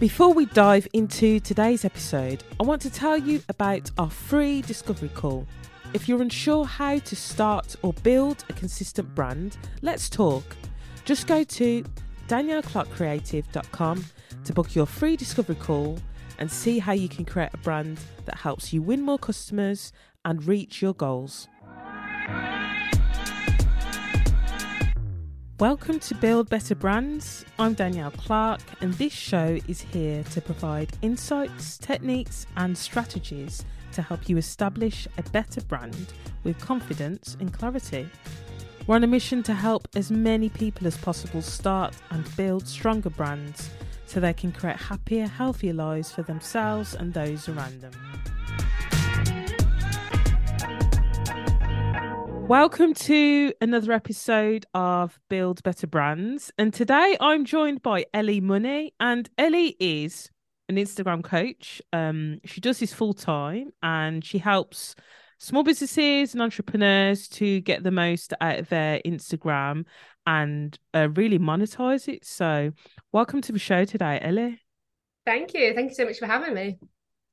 Before we dive into today's episode, I want to tell you about our free discovery call. If you're unsure how to start or build a consistent brand, let's talk. Just go to danielleclarkcreative.com to book your free discovery call and see how you can create a brand that helps you win more customers and reach your goals. Welcome to Build Better Brands. I'm Danielle Clarke, and this show is here to provide insights, techniques, and strategies to help you establish a better brand with confidence and clarity. We're on a mission to help as many people as possible start and build stronger brands so they can create happier, healthier lives for themselves and those around them. Welcome to another episode of Build Better Brands. And today I'm joined by Ellie Money. And Ellie is an Instagram coach. Um, she does this full time and she helps small businesses and entrepreneurs to get the most out of their Instagram and uh, really monetize it. So, welcome to the show today, Ellie. Thank you. Thank you so much for having me.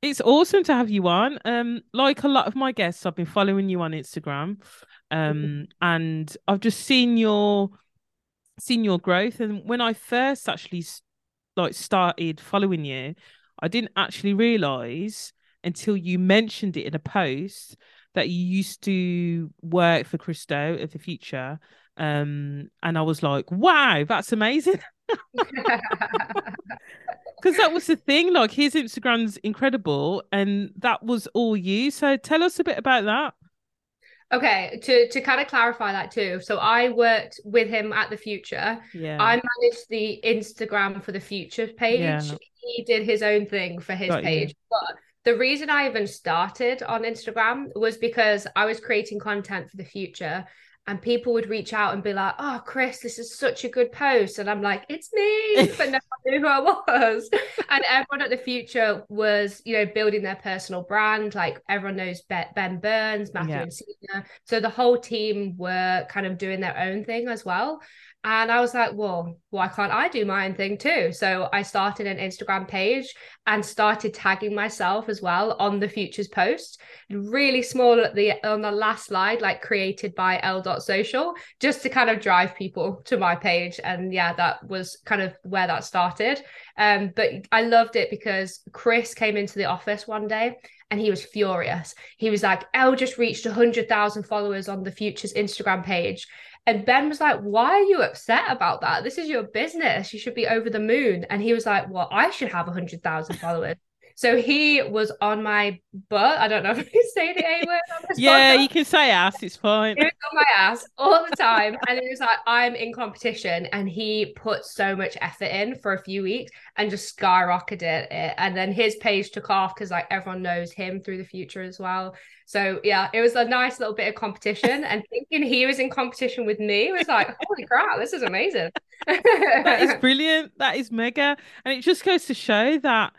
It's awesome to have you on. Um, like a lot of my guests, I've been following you on Instagram um and i've just seen your seen your growth. And when i first actually like started following you i didn't actually realize until you mentioned it in a post that you used to work for Chris Do of the Futur. Um and i was like wow that's amazing because that was the thing like his instagram's incredible and that was all you so tell us a bit about that Okay, to to kind of clarify that too. So I worked with him at the Futur. Yeah. I managed the Instagram for the Futur page. Yeah. He did his own thing for his Got page. You. But the reason I even started on Instagram was because I was creating content for the Futur and people would reach out and be like, "Oh, Chris, this is such a good post," and I'm like, "It's me," but no one knew who I was. and everyone at the Futur was, you know, building their personal brand. Like everyone knows Ben Burns, Matthew yeah. Encina, so the whole team were kind of doing their own thing as well. And I was like, well, why can't I do my own thing too? So I started an Instagram page and started tagging myself as well on the Futur's post. Really small at the on the last slide, like created by Elle. Social, just to kind of drive people to my page. And yeah, that was kind of where that started. Um, but I loved it because Chris came into the office one day and he was furious. He was like, "Elle just reached 100,000 followers on the Futur's Instagram page. And Ben was like, Why are you upset about that? This is your business. You should be over the moon. And he was like, Well, I should have 100,000 followers. So he was on my butt. I don't know if I can say the A word. yeah, podcast. you can say ass. It's fine. He was on my ass all the time. and he was like, I'm in competition. And he put so much effort in for a few weeks and just skyrocketed it. And then his page took off because like everyone knows him through the Futur as well. So yeah, it was a nice little bit of competition. And thinking he was in competition with me was like, holy crap, this is amazing. that is brilliant. That is mega. And it just goes to show that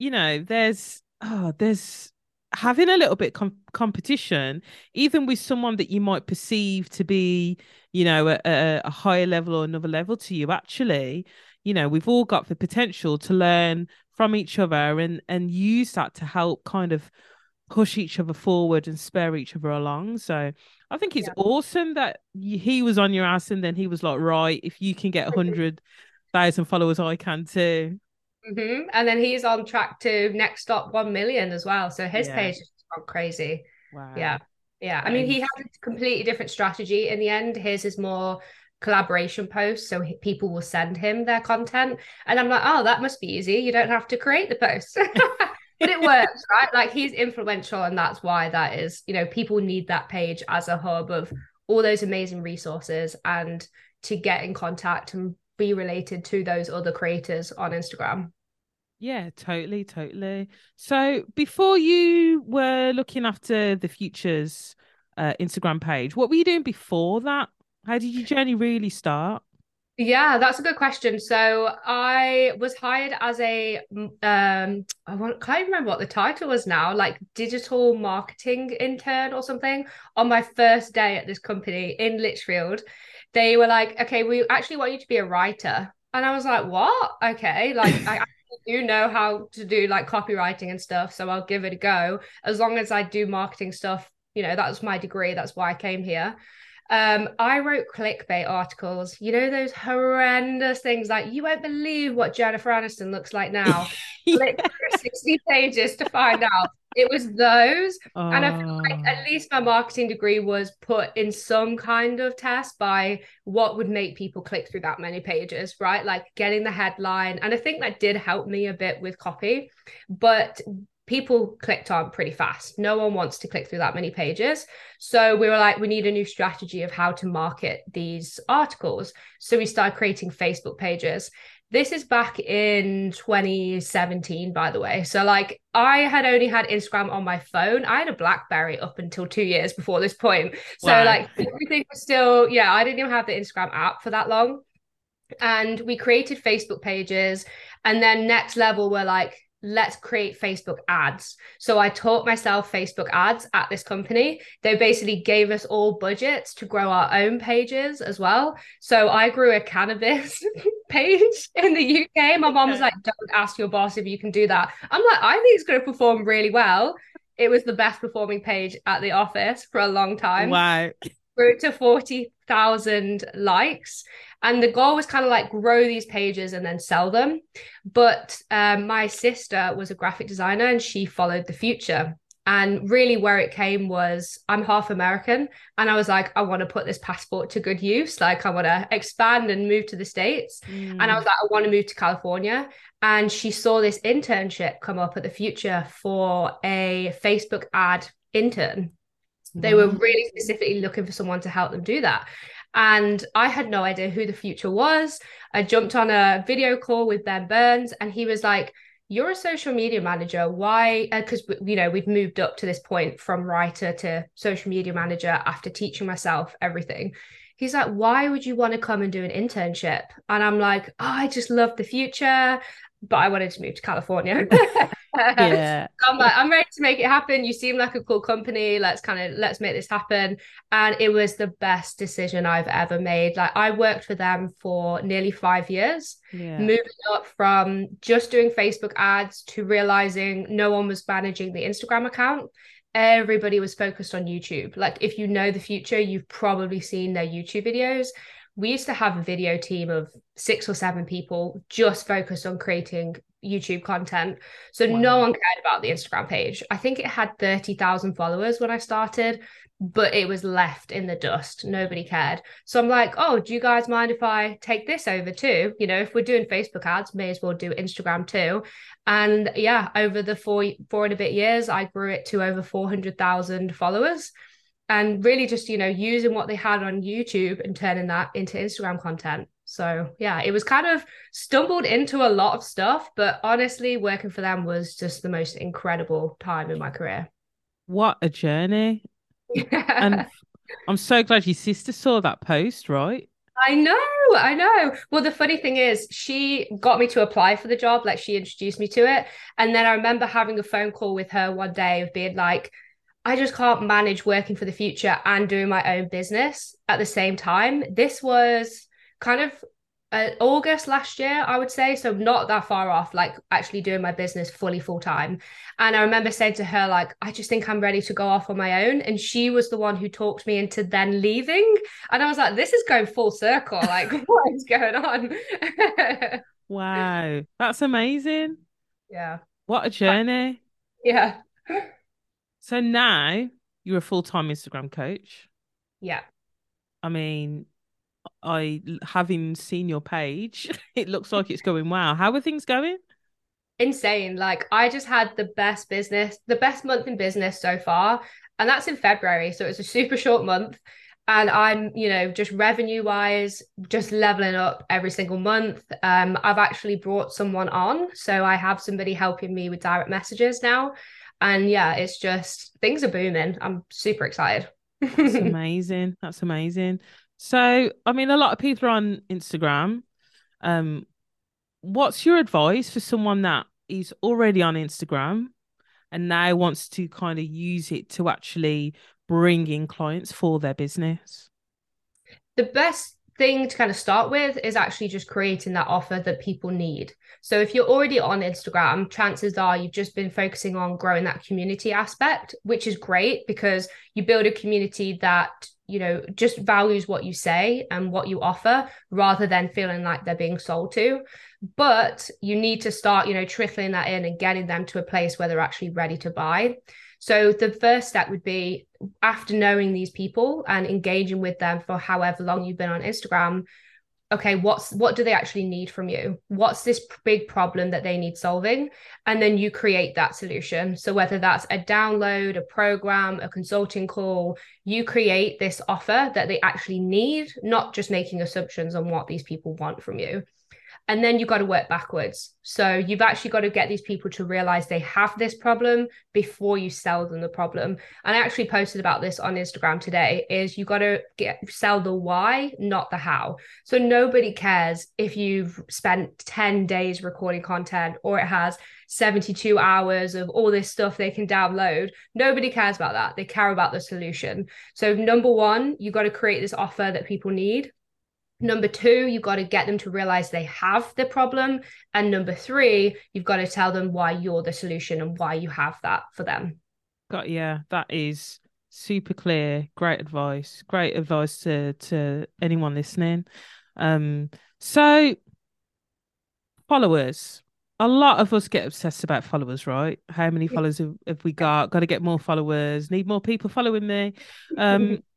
you know, there's oh, there's having a little bit com- competition, even with someone that you might perceive to be, you know, a, a higher level or another level to you. Actually, you know, we've all got the potential to learn from each other and and use that to help kind of push each other forward and spur each other along. So I think it's yeah. awesome that he was on your ass and then he was like, right, if you can get a hundred thousand followers, I can too. Mm-hmm. And then he's on track to next stop 1 million as well. So his yeah. page is gone crazy. Wow. Yeah. Yeah. I mean, he has a completely different strategy in the end. His is more collaboration posts. So he, people will send him their content. And I'm like, oh, that must be easy. You don't have to create the post. but it works, right? Like he's influential. And that's why that is, you know, people need that page as a hub of all those amazing resources and to get in contact and be related to those other creators on Instagram. Yeah, totally, totally. So before you were looking after the Futur's uh, Instagram page, what were you doing before that? How did your journey really start? Yeah, that's a good question. So I was hired as a um I want, can't remember what the title was now, like digital marketing intern or something on my first day at this company in Lichfield they were like, okay, we actually want you to be a writer. And I was like, what? Okay. Like, I do know how to do like copywriting and stuff, so I'll give it a go. As long as I do marketing stuff, you know, that's my degree. That's why I came here. Um, I wrote clickbait articles. You know those horrendous things like you won't believe what Jennifer Aniston looks like now. Click sixty pages to find out. It was those, oh. and I feel like at oh. least my marketing degree was put in some kind of test by what would make people click through that many pages, right? Like getting the headline, and I think that did help me a bit with copy, but people clicked on pretty fast. No one wants to click through that many pages. So we were like, we need a new strategy of how to market these articles. So we started creating Facebook pages. This is back in 2017, by the way. So, like, I had only had Instagram on my phone. I had a Blackberry up until two years before this point. So, wow. like, everything was still, yeah, I didn't even have the Instagram app for that long. And we created Facebook pages. And then, next level, we're like, let's create Facebook ads. So I taught myself Facebook ads at this company. They basically gave us all budgets to grow our own pages as well. So I grew a cannabis page in the UK. My mom was like, don't ask your boss if you can do that. I'm like, I think it's going to perform really well. It was the best performing page at the office for a long time. Wow. Grew to 40,000 likes and the goal was kind of like grow these pages and then sell them. But um, my sister was a graphic designer and she followed the Futur. And really where it came was i'm half american and i was like i want to put this passport to good use. Like i want to expand and move to the states. Mm. and i was like i want to move to california. And she saw this internship come up at the Futur for a facebook ad intern. They were really specifically looking for someone to help them do that and I had no idea who the Futur was. I jumped on a video call with Ben Burns, and he was like, You're a social media manager. Why? Because, uh, you know, we've moved up to this point from writer to social media manager after teaching myself everything. He's like, Why would you want to come and do an internship? And I'm like, Oh, I just love the Futur but I wanted to move to California. yeah. I'm like, I'm ready to make it happen. You seem like a cool company. Let's kind of let's make this happen. And it was the best decision I've ever made. Like I worked for them for nearly five years, yeah. moving up from just doing Facebook ads to realizing no one was managing the Instagram account. Everybody was focused on YouTube. Like if you know the Futur, you've probably seen their YouTube videos we used to have a video team of six or seven people just focused on creating YouTube content. So wow. no one cared about the Instagram page. I think it had 30,000 followers when I started, but it was left in the dust. Nobody cared. So I'm like, oh, do you guys mind if I take this over too? You know, if we're doing Facebook ads, may as well do Instagram too. And yeah, over the four four and a bit years, I grew it to over 400,000 followers and really just you know using what they had on youtube and turning that into instagram content so yeah it was kind of stumbled into a lot of stuff but honestly working for them was just the most incredible time in my career what a journey and i'm so glad your sister saw that post right I know, I know. Well, the funny thing is, she got me to apply for the job, like she introduced me to it. And then I remember having a phone call with her one day of being like, I just can't manage working for the Futur and doing my own business at the same time. This was kind of uh, August last year, I would say. So not that far off, like actually doing my business fully full time. And I remember saying to her, like, I just think I'm ready to go off on my own. And she was the one who talked me into then leaving. And I was like, this is going full circle. Like, what is going on? wow. That's amazing. Yeah. What a journey. Yeah. So now you're a full time Instagram coach. Yeah. I mean, I having seen your page, it looks like it's going wow. How are things going? Insane. Like I just had the best business, the best month in business so far. And that's in February. So it's a super short month. And I'm, you know, just revenue wise, just leveling up every single month. Um, I've actually brought someone on. So I have somebody helping me with direct messages now. And yeah, it's just things are booming. I'm super excited. That's amazing. That's amazing. So, I mean, a lot of people are on Instagram. Um, what's your advice for someone that is already on Instagram and now wants to kind of use it to actually bring in clients for their business? The best thing to kind of start with is actually just creating that offer that people need. So if you're already on Instagram, chances are you've just been focusing on growing that community aspect, which is great because you build a community that you know just values what you say and what you offer rather than feeling like they're being sold to. But you need to start you know trickling that in and getting them to a place where they're actually ready to buy. So the first step would be after knowing these people and engaging with them for however long you've been on Instagram, okay, what's what do they actually need from you? What's this big problem that they need solving? And then you create that solution. So whether that's a download, a program, a consulting call, you create this offer that they actually need, not just making assumptions on what these people want from you and then you've got to work backwards. So you've actually got to get these people to realize they have this problem before you sell them the problem. And i actually posted about this on instagram today is you've got to get sell the why not the how. So nobody cares if you've spent 10 days recording content or it has 72 hours of all this stuff they can download. Nobody cares about that. They care about the solution. So number one you've got to create this offer that people need Number two, you've got to get them to realize they have the problem. And number three, you've got to tell them why you're the solution and why you have that for them. Got yeah, that is super clear. Great advice. Great advice to to anyone listening. Um, so followers. A lot of us get obsessed about followers, right? How many followers have, have we got? Got to get more followers. Need more people following me. Um,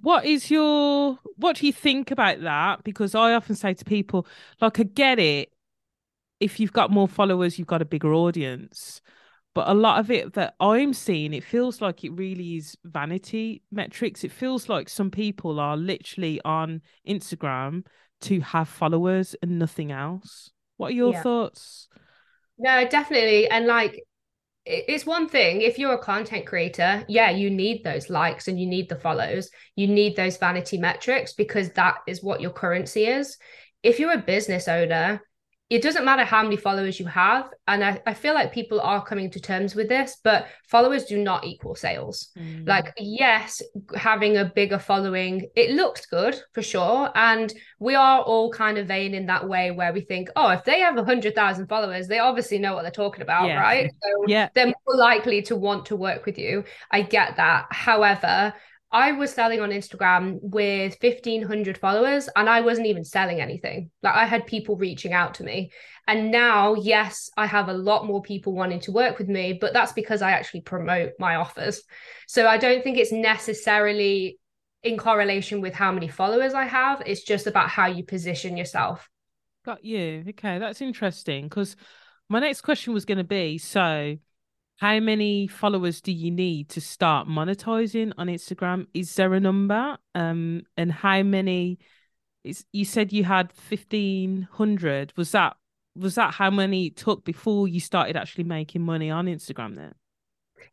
what is your what do you think about that? Because i often say to people like i get it. If you've got more followers you've got a bigger audience. But a lot of it that i'm seeing it feels like it really is vanity metrics. It feels like some people are literally on instagram to have followers and nothing else. What are your yeah. thoughts? No definitely. And like it's one thing if you're a content creator yeah you need those likes and you need the follows. You need those vanity metrics because that is what your currency is. If you're a business owner it doesn't matter how many followers you have. And I, I feel like people are coming to terms with this, but followers do not equal sales. Mm. Like, yes, having a bigger following, it looks good for sure. And we are all kind of vain in that way where we think, oh, if they have 100,000 followers, they obviously know what they're talking about, yeah. right? So yeah. they're more likely to want to work with you. I get that. However, I was selling on Instagram with 1500 followers and I wasn't even selling anything. Like I had people reaching out to me. And now, yes, I have a lot more people wanting to work with me, but that's because I actually promote my offers. So I don't think it's necessarily in correlation with how many followers I have. It's just about how you position yourself. Got you. Okay, that's interesting because my next question was going to be so how many followers do you need to start monetizing on Instagram? Is there a number? Um, and how many? Is you said you had fifteen hundred. Was that was that how many it took before you started actually making money on Instagram? Then.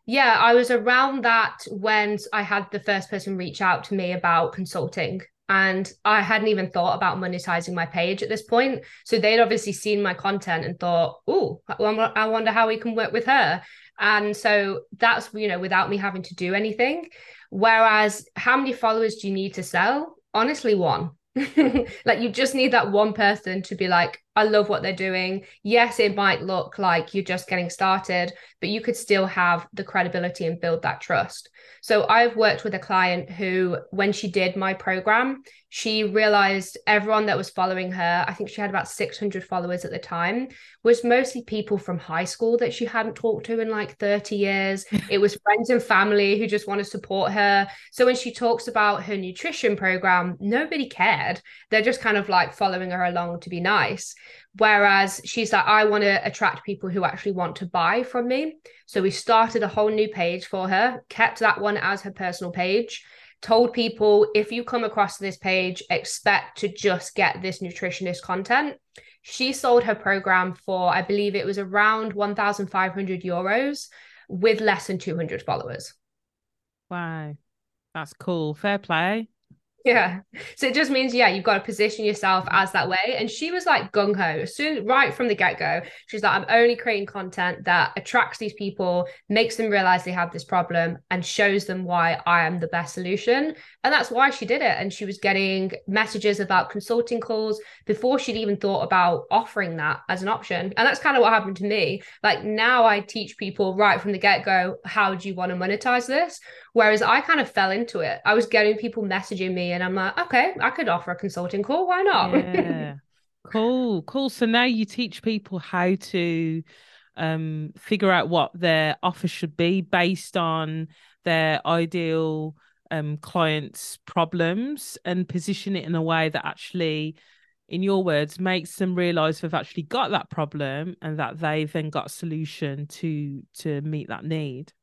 Yeah, I was around that when I had the first person reach out to me about consulting. And I hadn't even thought about monetizing my page at this point. So they'd obviously seen my content and thought, oh, I wonder how we can work with her. And so that's, you know, without me having to do anything. Whereas, how many followers do you need to sell? Honestly, one. like, you just need that one person to be like, I love what they're doing. Yes, it might look like you're just getting started, but you could still have the credibility and build that trust. So I've worked with a client who, when she did my program, she realized everyone that was following her, I think she had about 600 followers at the time, was mostly people from high school that she hadn't talked to in like 30 years. it was friends and family who just want to support her. So when she talks about her nutrition program, nobody cared. They're just kind of like following her along to be nice. Whereas she's like, I want to attract people who actually want to buy from me. So we started a whole new page for her, kept that one as her personal page, told people if you come across this page, expect to just get this nutritionist content. She sold her program for, I believe it was around 1,500 euros with less than 200 followers. Wow. That's cool. Fair play. Yeah. So it just means, yeah, you've got to position yourself as that way. And she was like gung ho, soon right from the get go. She's like, I'm only creating content that attracts these people, makes them realize they have this problem, and shows them why I am the best solution. And that's why she did it. And she was getting messages about consulting calls before she'd even thought about offering that as an option. And that's kind of what happened to me. Like now I teach people right from the get go, how do you want to monetize this? Whereas I kind of fell into it. I was getting people messaging me, and I'm like, okay, I could offer a consulting call. Why not? Yeah. cool, cool. So now you teach people how to um, figure out what their offer should be based on their ideal um, clients' problems and position it in a way that actually in your words makes them realize they've actually got that problem and that they've then got a solution to to meet that need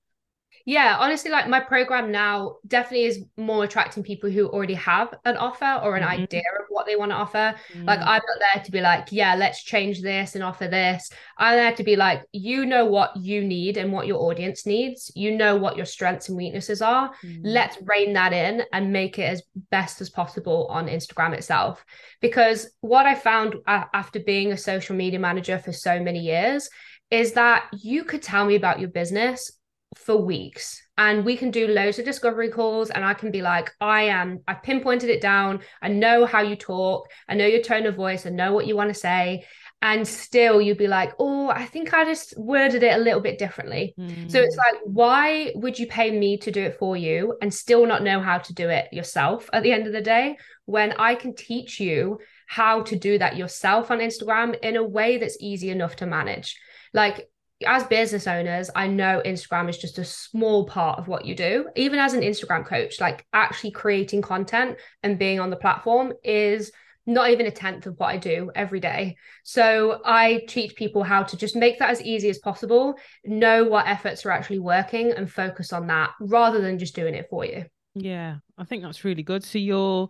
yeah honestly like my program now definitely is more attracting people who already have an offer or an mm-hmm. idea of what they want to offer mm-hmm. like mm. i'm not there to be like yeah let's change this and offer this i'm there to be like you know what you need and what your audience needs you know what your strengths and weaknesses are mm-hmm. let's rein that in and make it as best as possible on instagram itself because what i found after being a social media manager for so many years is that you could tell me about your business for weeks. And we can do loads of discovery calls and i can be like i am I've pinpointed it down. I know how you talk. I know your tone of voice. I know what you want to say. And still you'd be like oh i think i just worded it a little bit differently. Mm. so it's like why would you pay me to do it for you and still not know how to do it yourself at the end of the day when i can teach you how to do that yourself on instagram in a way that's easy enough to manage? Like as business owners, I know Instagram is just a small part of what you do. Even as an Instagram coach, like actually creating content and being on the platform is not even a tenth of what I do every day. So I teach people how to just make that as easy as possible, know what efforts are actually working and focus on that rather than just doing it for you. Yeah, I think that's really good. So you're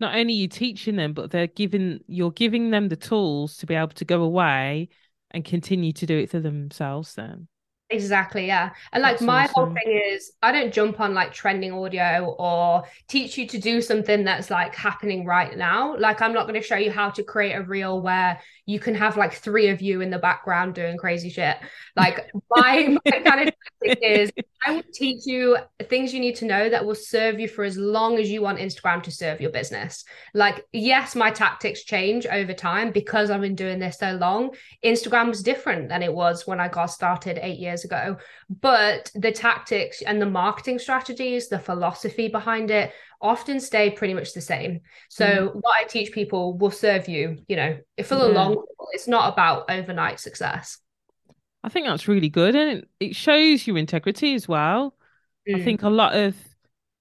not only you teaching them, but they're giving you're giving them the tools to be able to go away and continue to do it for themselves then Exactly, yeah. And like That's my awesome. whole thing is I don't jump on like trending audio or teach you to do something that's like happening right now. Like I'm not going to show you how to create a reel where you can have like three of you in the background doing crazy shit. Like my, my kind of thing is I will teach you things you need to know that will serve you for as long as you want Instagram to serve your business. Like, yes, my tactics change over time because I've been doing this so long. Instagram was different than it was when I got started eight years ago. But the tactics and the marketing strategies, the philosophy behind it often stay pretty much the same. So mm. what I teach people will serve you, you know, for the yeah. long haul. It's not about overnight success. I think that's really good, and it shows your integrity as well. Mm. I think a lot of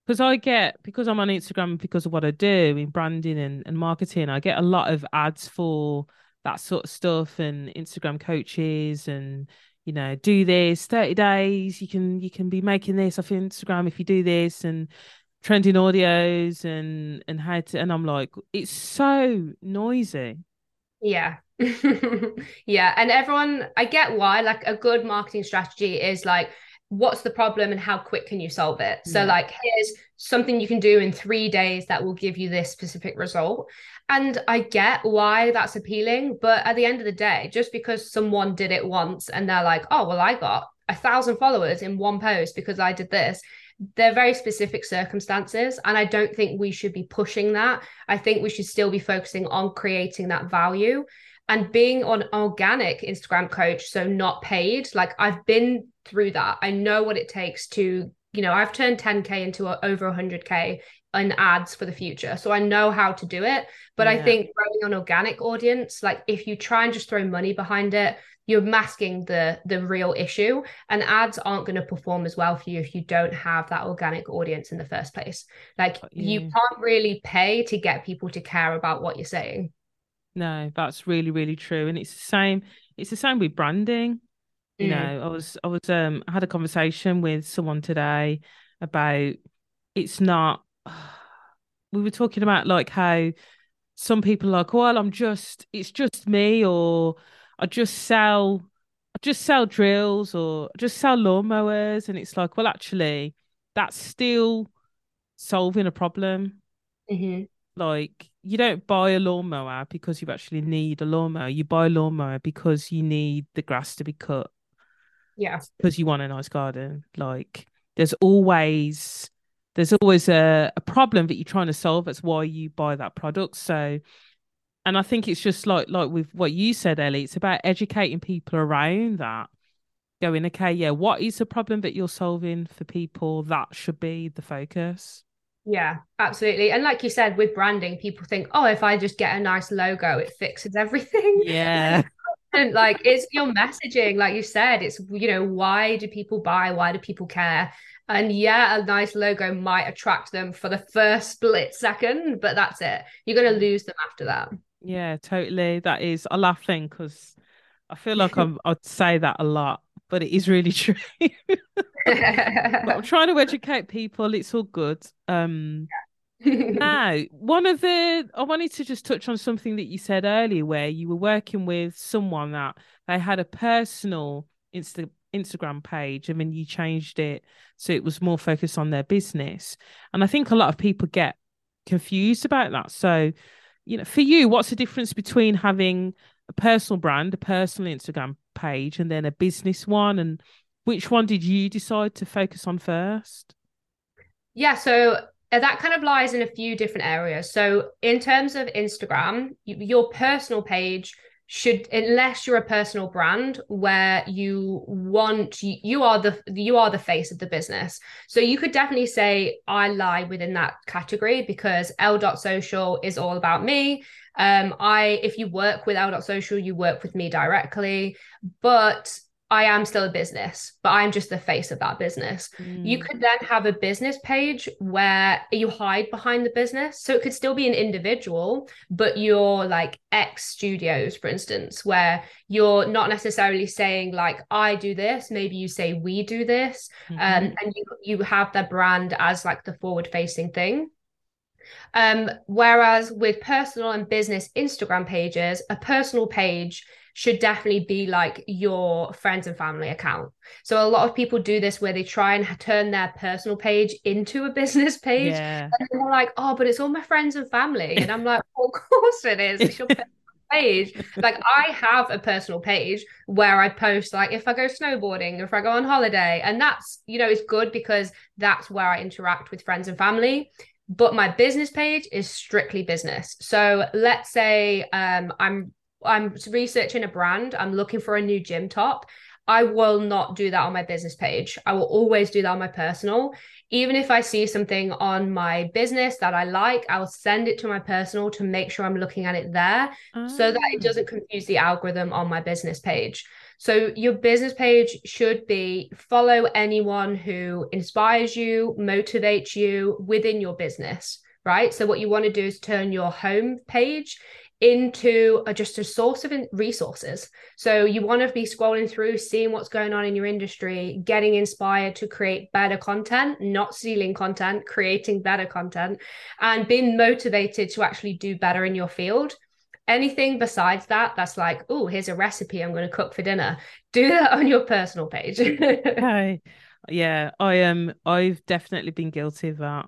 because I get because I'm on Instagram because of what I do in branding and, and marketing, I get a lot of ads for that sort of stuff and Instagram coaches and you know do this 30 days you can you can be making this off Instagram if you do this and trending audios and and how to and I'm like it's so noisy. Yeah. Yeah and everyone i get why like a good marketing strategy is like what's the problem and how quick can you solve it? So yeah. like here's something you can do in three days that will give you this specific result. And i get why that's appealing but at the end of the day just because someone did it once and they're like oh well i got a thousand followers in one post because i did this they're very specific circumstances and i don't think we should be pushing that. I think we should still be focusing on creating that value. And being on organic Instagram coach, so not paid, like I've been through that. I know what it takes to, you know, I've turned 10K into a, over 100K in ads for the Futur. So I know how to do it. But yeah. I think growing an organic audience, like if you try and just throw money behind it, you're masking the the real issue and ads aren't going to perform as well for you if you don't have that organic audience in the first place like you can't really pay to get people to care about what you're saying no, that's really, really true. And it's the same, it's the same with branding. You know, I was I was um I had a conversation with someone today about it's not we were talking about like how some people are like, well, I'm just it's just me or I just sell I just sell drills or I just sell lawnmowers and it's like, well actually that's still solving a problem Mm-hmm. Like you don't buy a lawnmower because you actually need a lawnmower. You buy a lawnmower because you need the grass to be cut. Yeah. Because you want a nice garden. Like there's always there's always a, a problem that you're trying to solve. That's why you buy that product. So and I think it's just like like with what you said, Ellie, it's about educating people around that. Going, okay, yeah, what is the problem that you're solving for people? That should be the focus. Yeah, absolutely. And like you said, with branding, people think, oh, if I just get a nice logo, it fixes everything. Yeah. And like it's your messaging, like you said, it's you know, why do people buy? Why do people care? And yeah, a nice logo might attract them for the first split second, but that's it. You're gonna lose them after that. Yeah, totally. That is a laughing because I feel like I'm I'd say that a lot, but it is really true. I'm trying to educate people. It's all good. Um, now, one of the I wanted to just touch on something that you said earlier, where you were working with someone that they had a personal Insta Instagram page, and then you changed it so it was more focused on their business. And I think a lot of people get confused about that. So, you know, for you, what's the difference between having a personal brand, a personal Instagram page, and then a business one? And which one did you decide to focus on first? Yeah, so that kind of lies in a few different areas. So, in terms of Instagram, your personal page should unless you're a personal brand where you want you are the you are the face of the business. So you could definitely say i lie within that category because Elle dot social is all about me. Um i if you work with Elle dot social you work with me directly. But I am still a business, but I'm just the face of that business. Mm. You could then have a business page where you hide behind the business. So it could still be an individual, but you're like X studios, for instance, where you're not necessarily saying like I do this, maybe you say we do this. Mm-hmm. Um, and you you have the brand as like the forward facing thing. Um, whereas with personal and business Instagram pages, a personal page should definitely be like your friends and family account. So a lot of people do this where they try and turn their personal page into a business page. Yeah. And they're like, oh, but it's all my friends and family. And I'm like, well, of course it is. It's your personal page. Like I have a personal page where I post like if I go snowboarding, if I go on holiday. And that's, you know, it's good because that's where I interact with friends and family but my business page is strictly business. So let's say um, I'm I'm researching a brand, I'm looking for a new gym top. I will not do that on my business page. I will always do that on my personal. Even if I see something on my business that I like, I'll send it to my personal to make sure I'm looking at it there oh. so that it doesn't ah. confuse the algorithm on my business page. So your business page should be follow anyone who inspires you, motivates you within your business, right? So what you want to do is turn your home page into a, just a source of resources. So you want to be scrolling through, seeing what's going on in your industry, getting inspired to create better content, not stealing content, creating better content, and being motivated to actually do better in your field. Anything besides that, that's like, oh, here's a recipe I'm going to cook for dinner. Do that on your personal page. Hi. Yeah, I am. Um, I've definitely been guilty of that.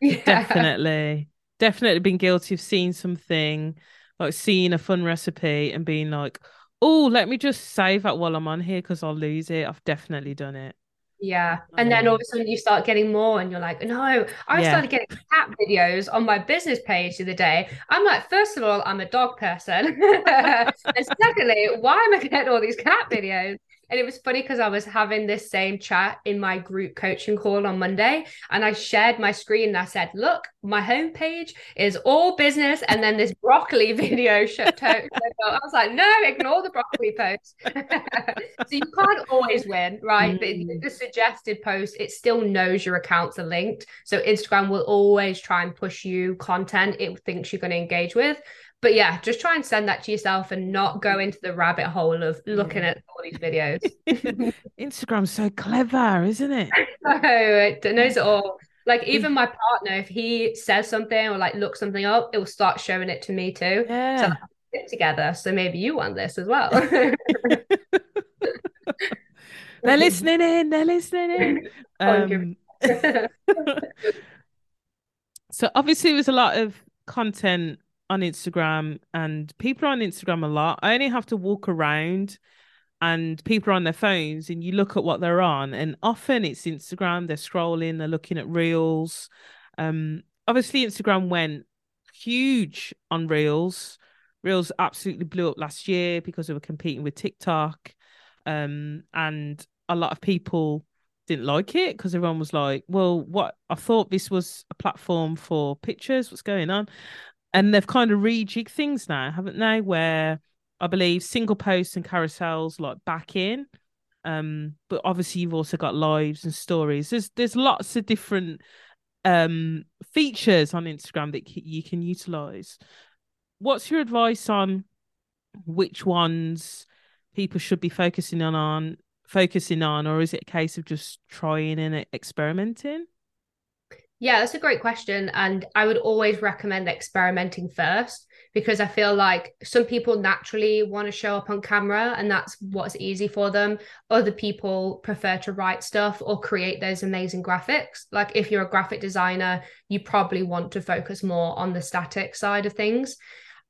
Yeah. Definitely, definitely been guilty of seeing something like seeing a fun recipe and being like, oh, let me just save that while I'm on here because I'll lose it. I've definitely done it. Yeah. And then all of a sudden you start getting more and you're like, no, I yeah. started getting cat videos on my business page the other day. I'm like, first of all, I'm a dog person. and secondly, why am I getting all these cat videos? And it was funny because I was having this same chat in my group coaching call on Monday. And I shared my screen and I said, Look, my homepage is all business. And then this broccoli video shut out. I was like, No, ignore the broccoli post. so you can't always win, right? Mm. But the suggested post, it still knows your accounts are linked. So Instagram will always try and push you content it thinks you're going to engage with but yeah, just try and send that to yourself and not go into the rabbit hole of looking at all these videos. Instagram's so clever, isn't it? no, it knows it all. Like even my partner, if he says something or like looks something up, it will start showing it to me too. Yeah. So like, together. So maybe you want this as well. they're listening in. They're listening in. Um, So obviously, there was a lot of content on Instagram, and people are on Instagram a lot. I only have to walk around and people are on their phones and you look at what they're on and often it's instagram they're scrolling they're looking at reels. Um obviously instagram went huge on reels. Reels absolutely blew up last year because they were competing with tiktok um and a lot of people didn't like it because everyone was like well what i thought this was a platform for pictures what's going on? And they've kind of rejigged things now haven't they where I believe single posts and carousels like back in. Um, but obviously you've also got lives and stories. There's there's lots of different um features on Instagram that you can utilize. What's your advice on which ones people should be focusing on on focusing on, or is it a case of just trying and experimenting? Yeah, that's a great question. And I would always recommend experimenting first because I feel like some people naturally want to show up on camera and that's what's easy for them. Other people prefer to write stuff or create those amazing graphics. Like if you're a graphic designer, you probably want to focus more on the static side of things.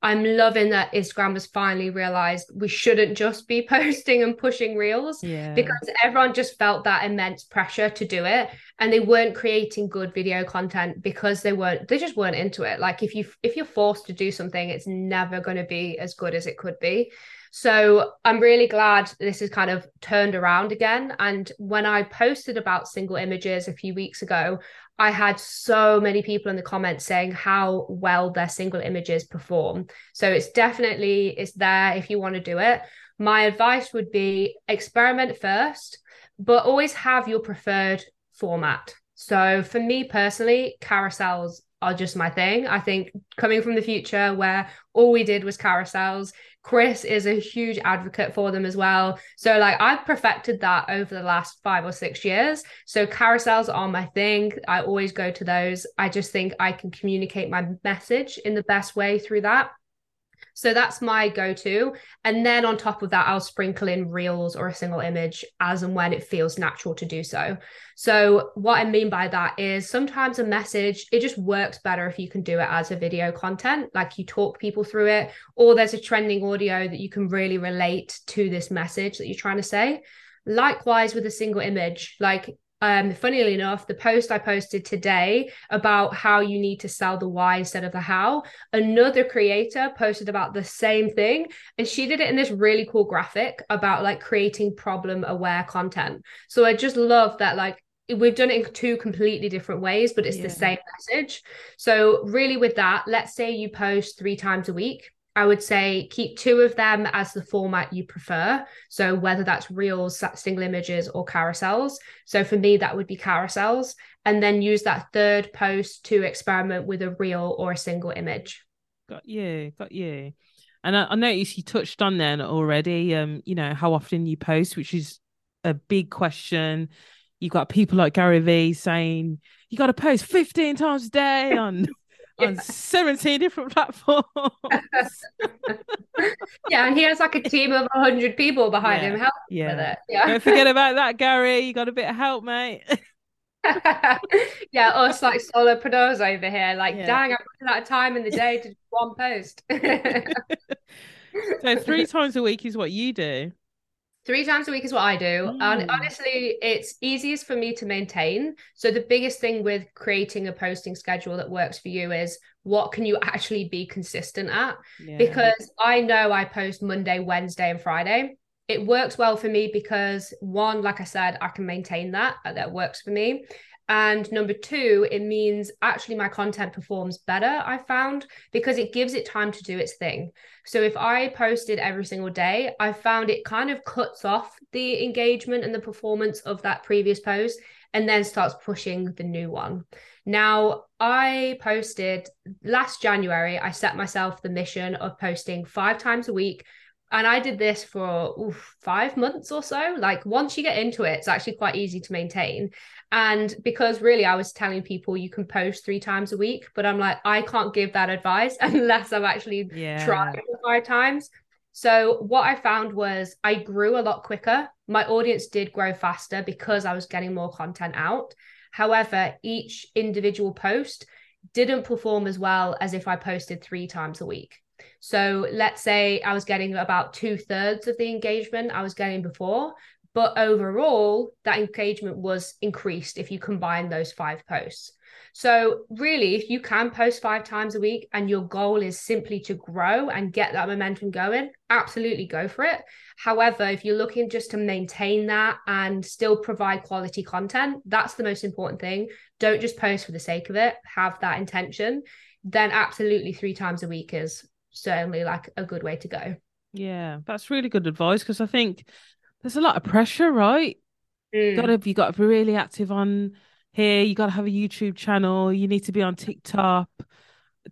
I'm loving that Instagram has finally realized we shouldn't just be posting and pushing reels yeah. because everyone just felt that immense pressure to do it and they weren't creating good video content because they weren't they just weren't into it. Like if you if you're forced to do something it's never going to be as good as it could be. So I'm really glad this has kind of turned around again. And when I posted about single images a few weeks ago, I had so many people in the comments saying how well their single images perform. So it's definitely it's there if you want to do it. My advice would be experiment first, but always have your preferred format. So for me personally, carousels are just my thing. I think coming from the Futur where all we did was carousels, Chris is a huge advocate for them as well. So like I've perfected that over the last 5 or 6 years. So carousels are my thing. I always go to those. I just think I can communicate my message in the best way through that. So that's my go to. And then on top of that, I'll sprinkle in reels or a single image as and when it feels natural to do so. So, what I mean by that is sometimes a message, it just works better if you can do it as a video content, like you talk people through it, or there's a trending audio that you can really relate to this message that you're trying to say. Likewise, with a single image, like um, funnily enough, the post I posted today about how you need to sell the why instead of the how, another creator posted about the same thing. And she did it in this really cool graphic about like creating problem aware content. So I just love that, like, we've done it in two completely different ways, but it's yeah. the same message. So, really, with that, let's say you post three times a week I would say keep two of them as the format you prefer. So whether that's reels, single images, or carousels. So for me, that would be carousels. And then use that third post to experiment with a reel or a single image. Got you, got you. And I, I noticed you touched on then already, um, you know, how often you post, which is a big question. You've got people like Gary Vee saying you got to post 15 times a day on yeah. on 17 different platforms. yeah, and he has like a team of 100 people behind yeah. him helping yeah. with it. Yeah. Don't forget about that, Gary. You got a bit of help, mate. yeah, us like solopreneurs over here. Like, yeah. dang, I'm running out of time in the day to do one post. so three times a week is what you do. Three times a week is what I do. Mm. And honestly, it's easiest for me to maintain. So the biggest thing with creating a posting schedule that works for you is what can you actually be consistent at? Yeah. Because I know I post Monday, Wednesday, and Friday. It works well for me because one, like I said, I can maintain that. That works for me. And number two, it means actually my content performs better, I found, because it gives it time to do its thing. So if I posted every single day, I found it kind of cuts off the engagement and the performance of that previous post and then starts pushing the new one. Now, I posted last January, I set myself the mission of posting five times a week and I did this for oof, five months or so. Like once you get into it, it's actually quite easy to maintain. And because really, I was telling people you can post three times a week, but I'm like, I can't give that advice unless I've actually yeah. tried five times. So what I found was I grew a lot quicker. My audience did grow faster because I was getting more content out. However, each individual post didn't perform as well as if I posted three times a week. So let's say I was getting about two thirds of the engagement I was getting before, but overall, that engagement was increased if you combine those five posts. So, really, if you can post five times a week and your goal is simply to grow and get that momentum going, absolutely go for it. However, if you're looking just to maintain that and still provide quality content, that's the most important thing. Don't just post for the sake of it, have that intention. Then, absolutely, three times a week is certainly like a good way to go. Yeah, that's really good advice because I think there's a lot of pressure, right? Mm. You gotta you got to be really active on here. You got to have a YouTube channel. You need to be on TikTok.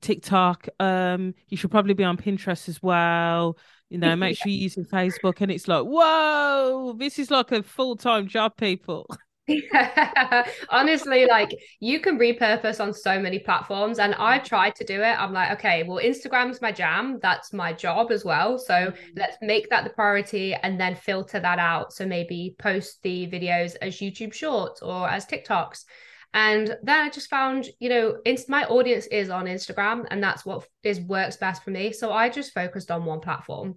TikTok. Um, you should probably be on Pinterest as well. You know, make sure you're using Facebook. And it's like, whoa, this is like a full time job, people. Honestly, like you can repurpose on so many platforms, and I tried to do it. I'm like, okay, well, Instagram's my jam. That's my job as well. So mm-hmm. let's make that the priority and then filter that out. So maybe post the videos as YouTube Shorts or as TikToks. And then I just found, you know, my audience is on Instagram, and that's what is works best for me. So I just focused on one platform.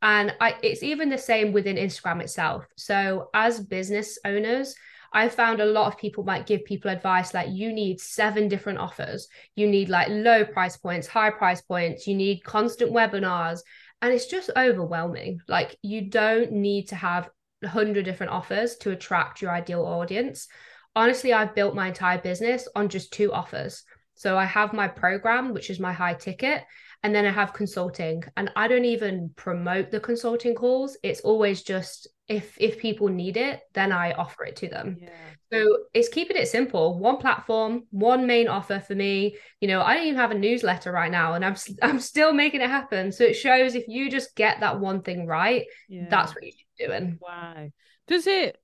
And I, it's even the same within Instagram itself. So, as business owners, I found a lot of people might give people advice like you need seven different offers. You need like low price points, high price points, you need constant webinars. And it's just overwhelming. Like you don't need to have a hundred different offers to attract your ideal audience. Honestly, I've built my entire business on just two offers. So I have my program, which is my high ticket, and then I have consulting. And I don't even promote the consulting calls. It's always just if if people need it then i offer it to them. Yeah. so it's keeping it simple. One platform one main offer for me. You know i don't even have a newsletter right now and i'm i'm still making it happen. So it shows if you just get that one thing right yeah. that's what you're doing. Wow does it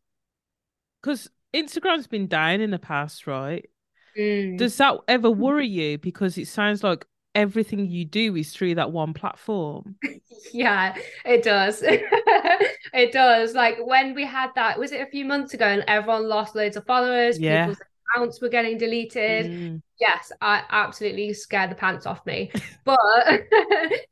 because instagram's been down in the past right? Mm. does that ever worry you? Because it sounds like everything you do is through that one platform. yeah, it does. it does. Like when we had that, was it a few months ago and everyone lost loads of followers? Yeah. People's accounts were getting deleted. Mm. Yes, I absolutely scared the pants off me. But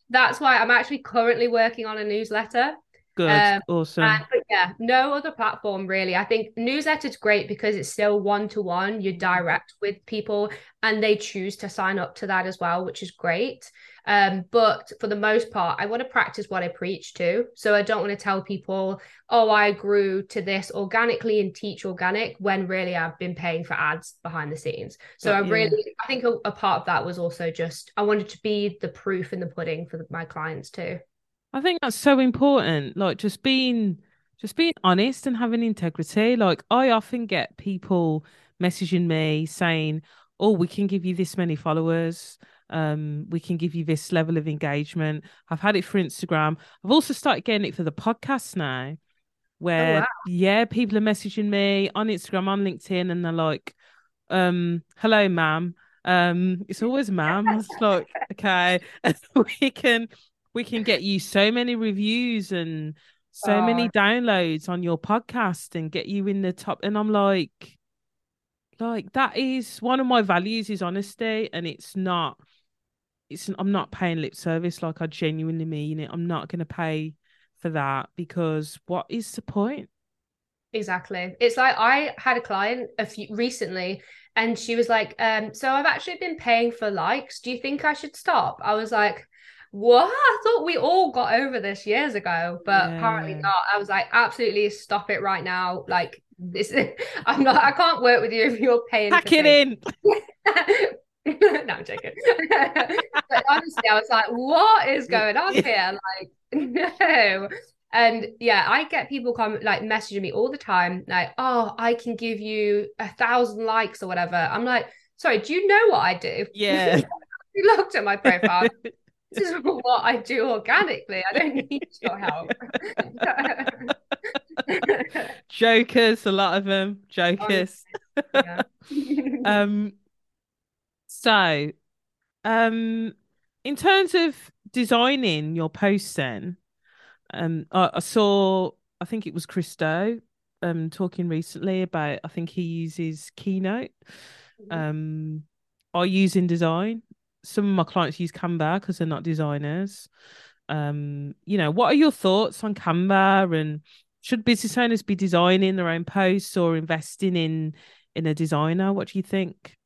that's why I'm actually currently working on a newsletter. Good, um, awesome. And, but yeah, no other platform really. I think newsletter's great because it's still one to one. You're direct with people, and they choose to sign up to that as well, which is great. Um, but for the most part, I want to practice what I preach to. So I don't want to tell people, oh, I grew to this organically and teach organic when really I've been paying for ads behind the scenes. So but, I really, yeah. I think a, a, part of that was also just I wanted to be the proof in the pudding for the, my clients too. I think that's so important. Like just being just being honest and having integrity. Like I often get people messaging me saying, "Oh, we can give you this many followers. Um, we can give you this level of engagement." I've had it for Instagram. I've also started getting it for the podcast now, where oh, wow. yeah, people are messaging me on Instagram, on LinkedIn, and they're like, um, "Hello, ma'am." Um, it's always ma'am. It's like, okay, we can we can get you so many reviews and so uh, many downloads on your podcast and get you in the top and i'm like like that is one of my values is honesty and it's not it's i'm not paying lip service like i genuinely mean it. I'm not going to pay for that because what is the point? Exactly. It's like i had a client a few recently and she was like um so i've actually been paying for likes. Do you think i should stop? I was like what? I thought we all got over this years ago, but yeah. apparently not. I was like, absolutely stop it right now. Like this I'm not I can't work with you if you're paying. Pack it in. no, I'm joking. but honestly, I was like, what is going on here? Like, no. And yeah, I get people come like messaging me all the time, like, oh, I can give you a thousand likes or whatever. I'm like, sorry, do you know what I do? Yeah. you looked at my profile this is what I do organically. I don't need your help. Jokers, a lot of them. Jokers. Yeah. um so um in terms of designing your posts then, um I, I saw I think it was Chris Do um talking recently about I think he uses Keynote. Mm-hmm. Um I use InDesign. Some of my clients use Canva because they're not designers. Um, you know, what are your thoughts on Canva and should business owners be designing their own posts or investing in in a designer? What do you think?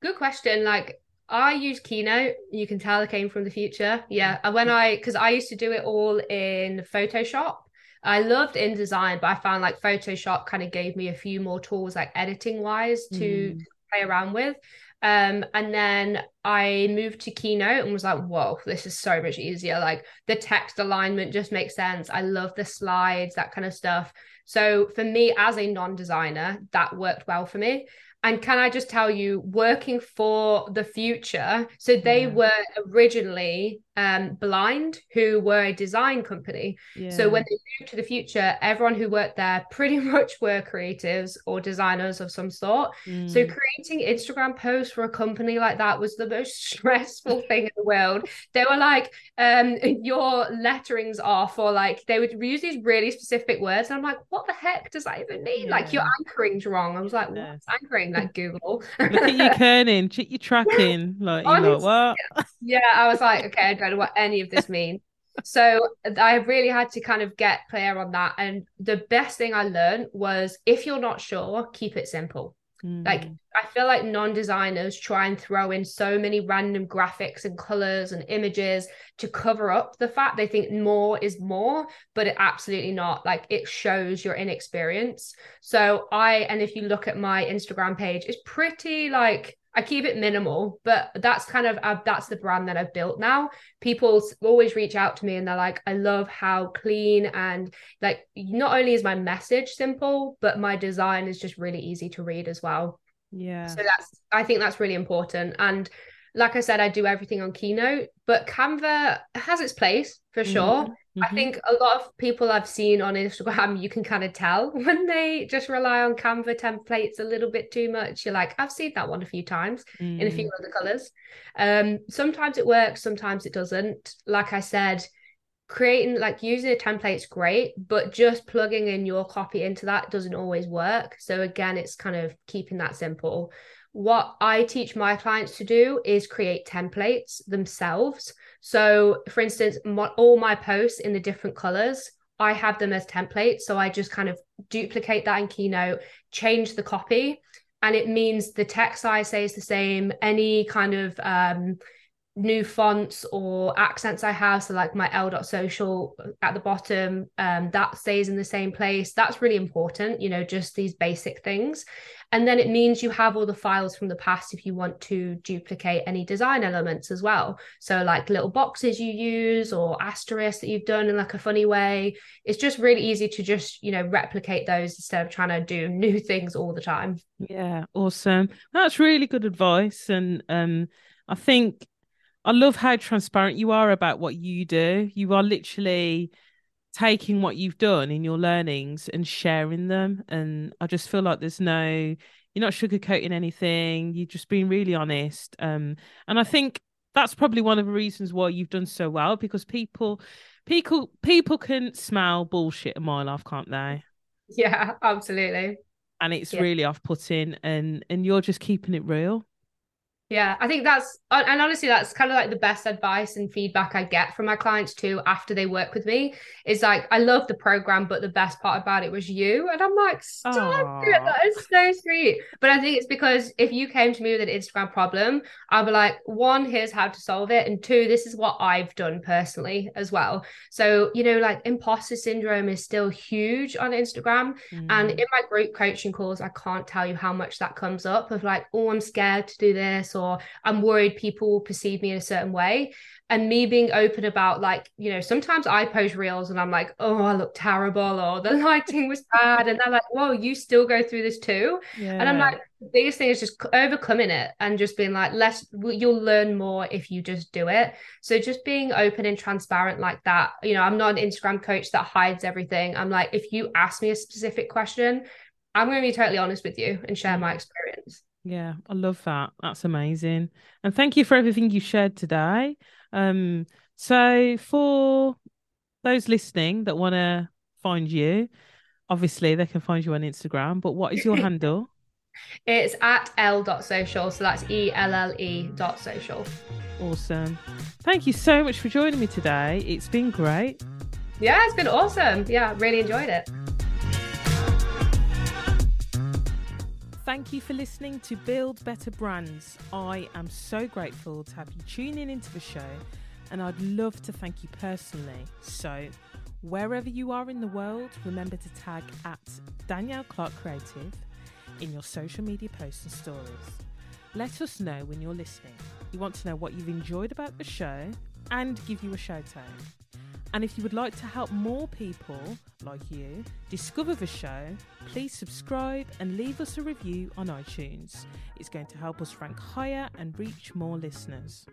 Good question. Like I use Keynote. You can tell it came from the Futur. Yeah. And when I, because I used to do it all in Photoshop. I loved InDesign, but I found like Photoshop kind of gave me a few more tools, like editing wise, to mm. play around with. Um, and then I moved to Keynote and was like, whoa, this is so much easier. Like the text alignment just makes sense. I love the slides, that kind of stuff. So for me as a non-designer, that worked well for me. And can I just tell you, working for the Futur, so they yeah. were originally um, Blind, who were a design company. Yeah. So when they moved to the Futur, everyone who worked there pretty much were creatives or designers of some sort. Mm. So creating Instagram posts for a company like that was the most stressful thing in the world. They were like, um, your lettering's off, or like they would use these really specific words. And I'm like, what the heck does that even mean? Yeah. Like your anchoring's wrong. I was like, what's anchoring? Like Google. Look at you kerning, check your tracking. Like, you know what? Yeah, I was like, okay, don't what any of this means. so I really had to kind of get clear on that. And the best thing I learned was if you're not sure, keep it simple. Mm. Like I feel like non-designers try and throw in so many random graphics and colors and images to cover up the fact they think more is more, but it absolutely not. Like it shows your inexperience. So I and if you look at my Instagram page, it's pretty like I keep it minimal, but that's kind of uh, that's the brand that I've built now. People always reach out to me and they're like, "I love how clean and like not only is my message simple, but my design is just really easy to read as well." Yeah. So that's I think that's really important. And like I said, I do everything on Keynote, but Canva has its place for mm-hmm. sure. Mm-hmm. I think a lot of people I've seen on Instagram, you can kind of tell when they just rely on Canva templates a little bit too much. You're like, I've seen that one a few times mm. in a few mm. other colors. Um, sometimes it works, sometimes it doesn't. Like I said, creating like using a template's great, but just plugging in your copy into that doesn't always work. So again, it's kind of keeping that simple what I teach my clients to do is create templates themselves. So, for instance, my, all my posts in the different colors, I have them as templates. So I just kind of duplicate that in Keynote, change the copy, and it means the text size stays the same. Any kind of um, new fonts or accents I have. So like my elle.social at the bottom, um, that stays in the same place. That's really important, you know, just these basic things. And then it means you have all the files from the past if you want to duplicate any design elements as well. So like little boxes you use or asterisks that you've done in like a funny way. It's just really easy to just, you know, replicate those instead of trying to do new things all the time. Yeah, awesome. That's really good advice. And um I think I love how transparent you are about what you do. You are literally taking what you've done in your learnings and sharing them. And I just feel like there's no, you're not sugarcoating anything. You've just been really honest. Um, and I think that's probably one of the reasons why you've done so well because people, people, people can smell bullshit a mile off, can't they? Yeah, absolutely. And it's yeah. really off-putting, and and you're just keeping it real. Yeah, I think that's and honestly that's kind of like the best advice and feedback I get from my clients too after they work with me is like I love the program but the best part about it was you and I'm like stop it. That is so sweet. But I think it's because if you came to me with an Instagram problem I'll be like one here's how to solve it and two this is what I've done personally as well. So you know like imposter syndrome is still huge on Instagram mm. and in my group coaching calls I can't tell you how much that comes up of like oh I'm scared to do this or I'm worried people will perceive me in a certain way. And me being open about like, you know, sometimes I post reels and I'm like, oh, I look terrible or the lighting was bad. And they're like, whoa, you still go through this too. Yeah. And I'm like, the biggest thing is just overcoming it and just being like, less, you'll learn more if you just do it. So just being open and transparent like that. You know, I'm not an Instagram coach that hides everything. I'm like, if you ask me a specific question, I'm going to be totally honest with you and share mm. my experience. Yeah, I love that. That's amazing. And thank you for everything you shared today. Um, so for those listening that want to find you, obviously they can find you on Instagram, but what is your handle? It's at elle.social. So that's E L L E dot social. Awesome. Thank you so much for joining me today. It's been great. Yeah, it's been awesome. Yeah, really enjoyed it. Thank you for listening to Build Better Brands. I am so grateful to have you tuning into the show, and I'd love to thank you personally. So, wherever you are in the world, remember to tag at Danielle Clarke Creative in your social media posts and stories. Let us know when you're listening. We want to know what you've enjoyed about the show and give you a shout out. And if you would like to help more people like you discover the show, please subscribe and leave us a review on iTunes. It's going to help us rank higher and reach more listeners.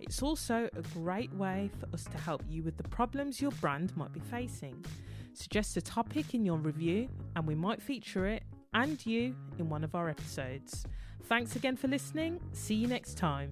It's also a great way for us to help you with the problems your brand might be facing. Suggest a topic in your review, and we might feature it and you in one of our episodes. Thanks again for listening. See you next time.